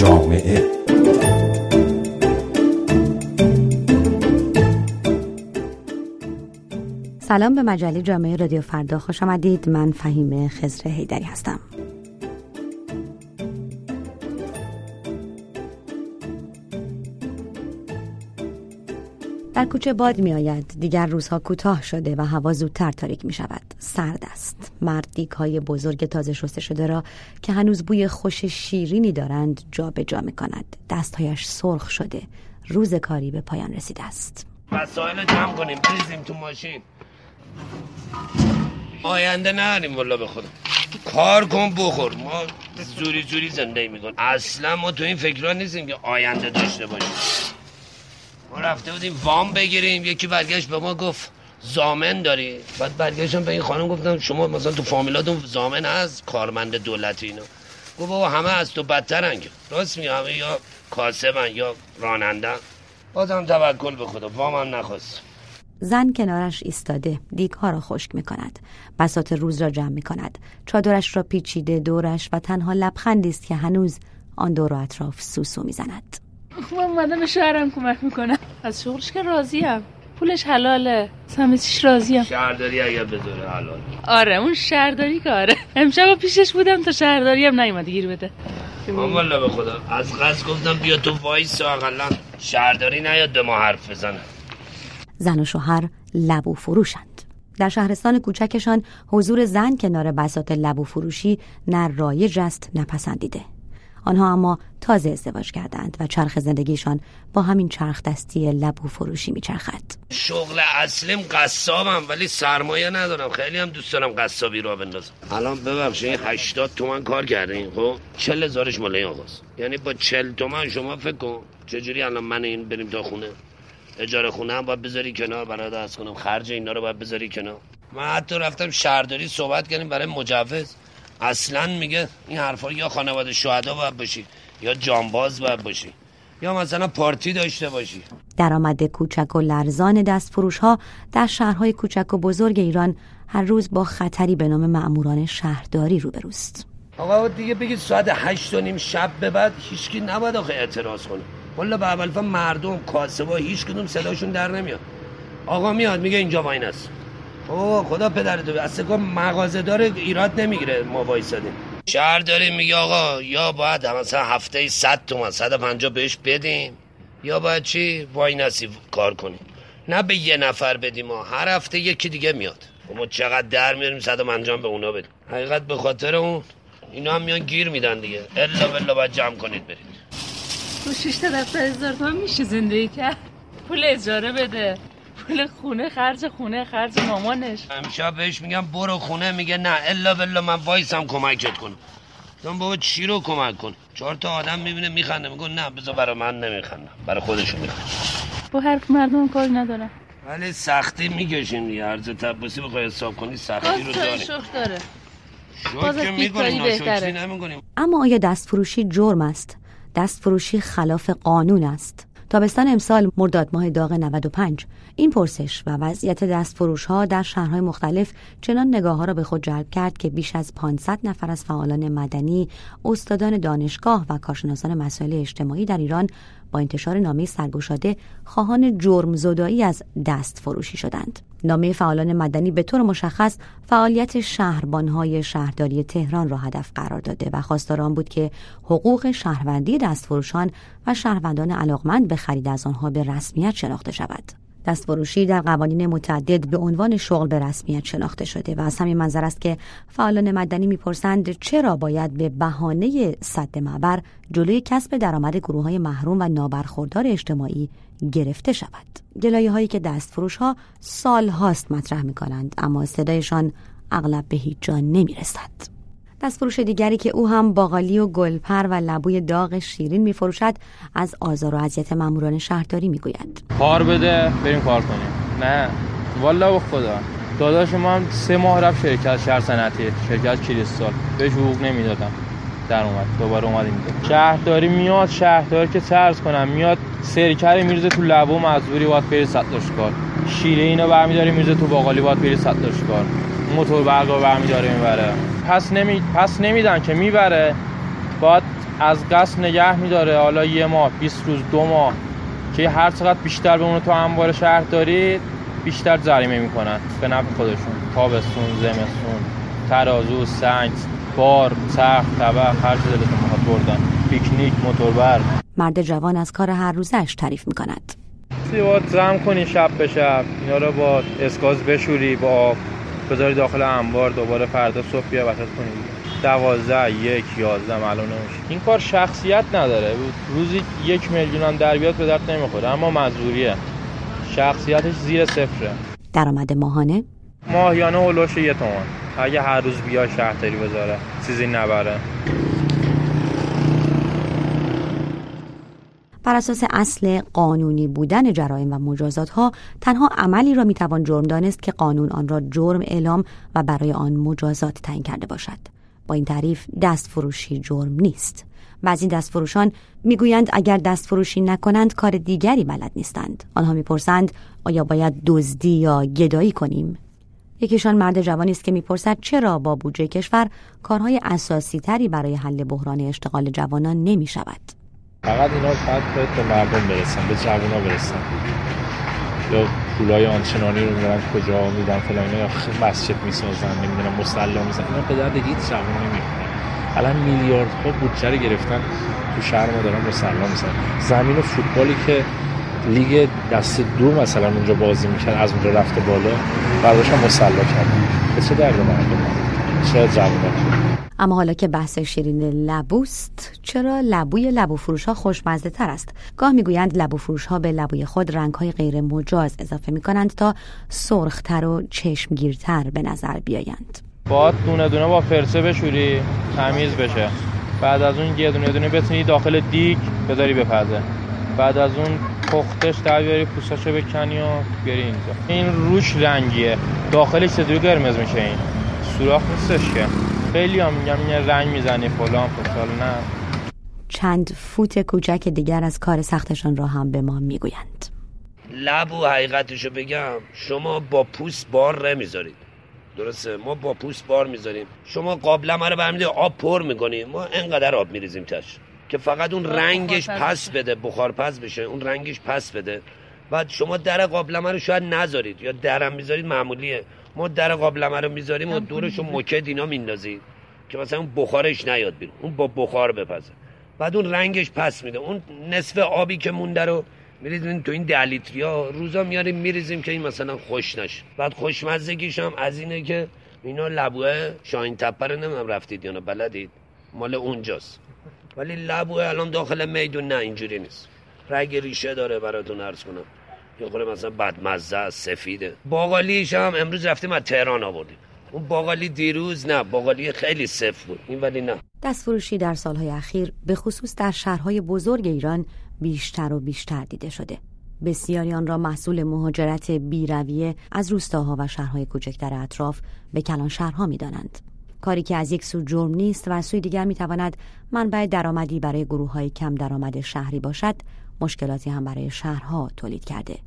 جامعه. سلام به مجله جامعه رادیو فردا. خوش آمدید. من فهیم خزر هیدری هستم. در کوچه باد می آید دیگر روزها کوتاه شده و هوا زودتر تاریک می شود سرد است. مرد های بزرگ تازه شسته شده را که هنوز بوی خوش شیرینی دارند جا به جا می کند دستهایش سرخ شده. روز کاری به پایان رسیده است. وسایل جمع کنیم. بریزیم تو ماشین. آینده نریم والا به خودم کار کن بخور. ما زوری زوری زنده می‌کنیم. اصلا ما تو این فکرها نیستیم که آینده داشته باشیم. ما رفته بودیم وام بگیریم. یکی برگشت به ما گفت زامن داری. بعد برگشتم به این خانم گفتم شما مثلا تو فامیلاتون زامن هست؟ کارمند دولتی اینا. گفت بابا همه از تو بدترن راست می همه یا کاسبن یا راننده. بازم توکل به خدا وام هم نخواست. زن کنارش ایستاده دیک ها را خشک می کند بسات روز را جمع می کند چادرش را پیچیده دورش و تنها لبخندی است که هنوز آن دور و اطراف سوسو می زند من اومدم به شهرم کمک می‌کنم. از شغلش که راضیم. پولش حلاله. سمیتیش راضیم. شهرداری اگر بذاره حلال. آره اون شهرداری که آره. امشب پیشش بودم تا شهرداری هم نیومد گیر بده. من والا به خدا. از قصد گفتم بیا تو وایس اقلا شهرداری نیاد به ما حرف بزنه. زن و شوهر لبو فروشند. در شهرستان کوچکشان حضور زن کنار بساط لبو فروشی نه رایج است نه پسندیده آنها اما تازه ازدواج کردند و چرخ زندگیشان با همین چرخ دستی لبو فروشی میچرخد. شغل اصلیم قصابم ولی سرمایه ندارم. خیلی هم دوست دارم قصابی را بندازم. الان ببخشید 80 تومن کار کردین خب؟ 40 هزارش مال آقاست. یعنی با 40 تومن شما فکر کن چجوری الان من این بریم تا خونه؟ اجاره خونه هم باید بذاری کنار برای دست کنم خرج اینا رو باید بذاری کنار. من حتی رفتم شهرداری صحبت کردیم برای مجوز. اصلا میگه این حرفا یا خانواده شهدا باید باشی یا جانباز باید باشی یا مثلا پارتی داشته باشی. درآمد کوچک و لرزان دست فروش ها در شهرهای کوچک و بزرگ ایران هر روز با خطری به نام مأموران شهرداری روبروست. آقا دیگه بگید ساعت هشت و نیم شب به بعد هیچکی نباید آخه اعتراض کنه. والا به اول مردم کاسبا هیچ کدوم صداشون در نمیاد. آقا میاد میگه اینجا واین است. اوه خدا پدرتو اصلا مغازه داره ایراد نمی‌گیره ما وایسادیم. شهر داریم میگه آقا یا باید مثلا هفته 100 تومن 150 بهش بدیم یا باید چی؟ وای نصیب کار کنیم. نه به یه نفر بدیم ما هر هفته یکی دیگه میاد. ما چقدر در میاریم 150 به اونا بدیم. حقیقت به خاطر اون اینا هم میان گیر میدن دیگه. الا بلا باید جمع کنید برید. تو شش تا دفتر هزار تومن میشه زندگی کرد. پول اجاره بده. پول خونه خرج خونه خرج مامانش. امشب بهش میگم برو خونه میگه نه الا بلا من وایسم کمکت کنم. دم بابا چی رو کمک کن؟ چهار تا آدم می‌بینه میخنده. میگه نه بذار برای من نمیخنده برای خودشو میخنده با حرف مردم کار ندارم ولی سختی می‌کشیم یه عرض تبسی بخوای حساب کنی سختی رو داره. می‌کنیم ناشکری نمی‌کنیم. اما آیا دست فروشی جرم است؟ دست فروشی خلاف قانون است. تابستان امسال مرداد ماه داغ 95 این پرسش و وضعیت دست فروش ها در شهرهای مختلف چنان نگاه ها را به خود جلب کرد که بیش از 500 نفر از فعالان مدنی، استادان دانشگاه و کارشناسان مسائل اجتماعی در ایران با انتشار نامه سرگشاده خواهان جرم زدایی از دست فروشی شدند. نامه فعالان مدنی به طور مشخص فعالیت شهربانهای شهرداری تهران را هدف قرار داده و خواستار آن بود که حقوق شهروندی دستفروشان و شهروندان علاقمند به خرید از آنها به رسمیت شناخته شود. دستفروشی در قوانین متعدد به عنوان شغل به رسمیت شناخته شده و از همین منظر است که فعالان مدنی می‌پرسند چرا باید به بهانه صد معبر جلوی کسب درآمد گروه های محروم و نابرخوردار اجتماعی گرفته شود گلایه هایی که دستفروش ها سال هاست مطرح می کنند اما صدایشان اغلب به هیچ جا نمی رسد. دستفروش دیگری که او هم باقالی و گلپر و لبوی داغ شیرین میفروشد از آزار و اذیت ماموران شهرداری می‌گوید. کار بده بریم کار کنیم. نه. والا به خدا. داداش ما هم سه ماه رفت شرکت شهر صنعتی. شرکت کریستال. بهش حقوق نمی‌دادم. در اومد. دوباره اومد اینجا شهرداری میاد شهرداری که ترس کنم. میاد سرکر میرزه تو لبو مزبوری باید بری صداش کار شیره اینا برمیداری میرزه تو باقالی باید بری صداش کار موتور برقا برمیداره می‌بره. پس نمی پس نمیدن که می‌بره. باید از قصد نگه میداره. حالا یه ماه 20 روز دو ماه که هر چقدر بیشتر به اونو تو انبار شهر دارید بیشتر جریمه می‌کنن. به نفع خودشون. تابستون زمستون ترازو سنگ بار سخت طبق هر چه دلتون می‌خواد بردن. پیکنیک موتوربر. مرد جوان از کار هر روزش تعریف می‌کند. سیوات زم کنی شب به شب. اینا رو با اسکاز بشوری با آب. بذاری داخل انبار دوباره فردا صبح بیا وسط کنی دوازده یک یازده معلوم نمیشه. این کار شخصیت نداره. روزی یک میلیون هم در بیاد به درد نمی‌خوره اما مزدوریه. شخصیتش زیر صفره. درآمد ماهانه؟ ماهیانه هلوش یه تومن اگه هر روز بیا شهرداری بذاره چیزی نبره. بر اساس اصل قانونی بودن جرایم و مجازات ها تنها عملی را می‌توان جرم دانست که قانون آن را جرم اعلام و برای آن مجازات تعیین کرده باشد. با این تعریف دست فروشی جرم نیست. بعضی دست فروشان می‌گویند اگر دست فروشی نکنند کار دیگری بلد نیستند. آنها می‌پرسند آیا باید دزدی یا گدایی کنیم؟ یکیشان مرد جوانی است که می‌پرسد چرا با بودجه کشور کارهای اساسی تری برای حل بحران اشتغال جوانان نمی شود. فقط اینا فقط باید به مردم برسن به جوانا برسن. یا پولای آنچنانی رو می‌برن کجا میدن فلان اینا یا مسجد می‌سازن نمی‌دونم مصلا میزن اینا به درد هیچ جوان نمی‌خوره الان میلیاردها بودجه رو گرفتن تو شهر ما دارن مصلا میزن زمین و فوتبالی که لیگ دست دو مثلا اونجا بازی می‌کرد از اونجا رفته بالا برداشتن مصلا کردن. به چه درد مردم؟ چه جوانات اما حالا که بحث شیرین لبوست چرا لبوی لبو فروش ها خوشمزه تر است؟ گاه می‌گویند لبو فروش ها به لبوی خود رنگ های غیر مجاز اضافه می کنند تا سرختر و چشمگیرتر به نظر بیایند. باید دونه دونه با فرسه بشوری تمیز بشه. بعد از اون یه دونه دونه بتونی داخل دیگ بذاری بپزه بعد از اون پختش در بیاری پوستاشو بکنی و بیاری اینجا. این روش رنگیه. داخلش چطوری قرمز میشه این؟ سوراخ نیستش که. خیلی هم میگم یه رنگ می‌زنی فلان فسال نه. چند فوت کوچک دیگر از کار سختشان را هم به ما می‌گویند. لب و حقیقتشو بگم شما با پوست بار نمی‌ذارید. درسته؟ ما با پوست بار می‌ذاریم. شما قابلمه رو برمیده آب پر می‌کنیم ما انقدر آب میریزیم تش که فقط اون رنگش پس بده بخار پس بشه. اون رنگش پس بده. بعد شما در قابلمه رو شاید نذارید یا درم می‌ذارید معمولیه. ما در قابلمه رو می‌ذاریم و دورش رو مکد اینا میندازیم که مثلا اون بخارش نیاد بیرون. اون با بخار بپزه. بعد اون رنگش پس میده. اون نصف آبی که مونده رو میریزیم. تو این ده لیتری ها روزا میاریم میریزیم که این مثلا خوش نشه. بعد خوشمزگیش هم از اینه که اینا لبوه شاین تپه رو نمی‌دونم رفتید یا نه بلدید. مال اونجاست. ولی لبوه الان داخل میدون نه اینجوری نیست. رگ ریشه داره براتون عرض کنم. یه خوره مثلا بدمزه سفیده. باقالیش هم امروز رفتیم از تهران آوردیم. اون باقالی دیروز نه باقالی خیلی سفت بود. این ولی نه. دستفروشی در سالهای اخیر به خصوص در شهرهای بزرگ ایران بیشتر و بیشتر دیده شده. بسیاری آن را محصول مهاجرت بیرویه از روستاها و شهرهای کوچکتر اطراف به کلان شهرها می‌دانند. کاری که از یک سو جرم نیست و از سوی دیگر می‌تواند منبع درآمدی برای گروه های کم درآمد شهری باشد مشکلاتی هم برای شهرها تولید کرده.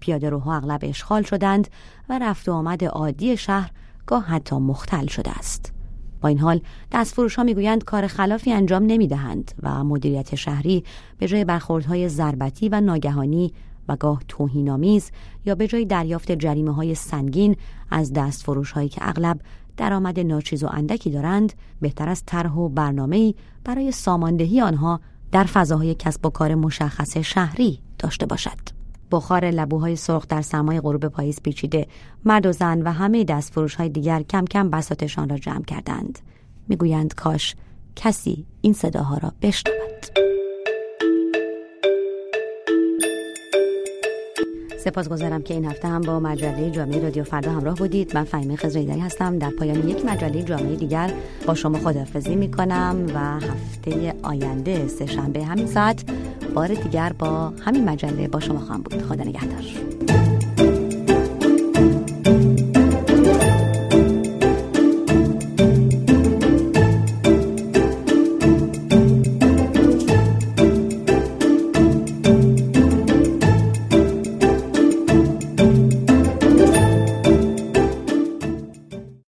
پیاده روها اغلب اشغال شدند و رفت و آمد عادی شهر گاه حتی مختل شده است با این حال دستفروش ها می‌گویند کار خلافی انجام نمی دهند و مدیریت شهری به جای برخوردهای ضربتی و ناگهانی و گاه توهینآمیز یا به جای دریافت جریمه های سنگین از دستفروش هایی که اغلب درآمد ناچیز و اندکی دارند بهتر از طرح و برنامه‌ای برای ساماندهی آنها در فضاهای کسب و کار مشخص شهری داشته باشد. بخار لبوهای سرخ در سمای غروب پاییز پیچیده مرد و زن و همه دستفروش های دیگر کم کم بساتشان را جمع کردند. می‌گویند کاش کسی این صداها را بشنود. سپاسگزارم که این هفته هم با مجله جامعه رادیو فردا همراه بودید. من فهیمه خزریدری هستم. در پایان یک مجله جامعه دیگر با شما خدافزی می کنم و هفته آینده سه شنبه همین ساعت بار دیگر با همین مجله با شما خواهم بود. خدا نگهدار.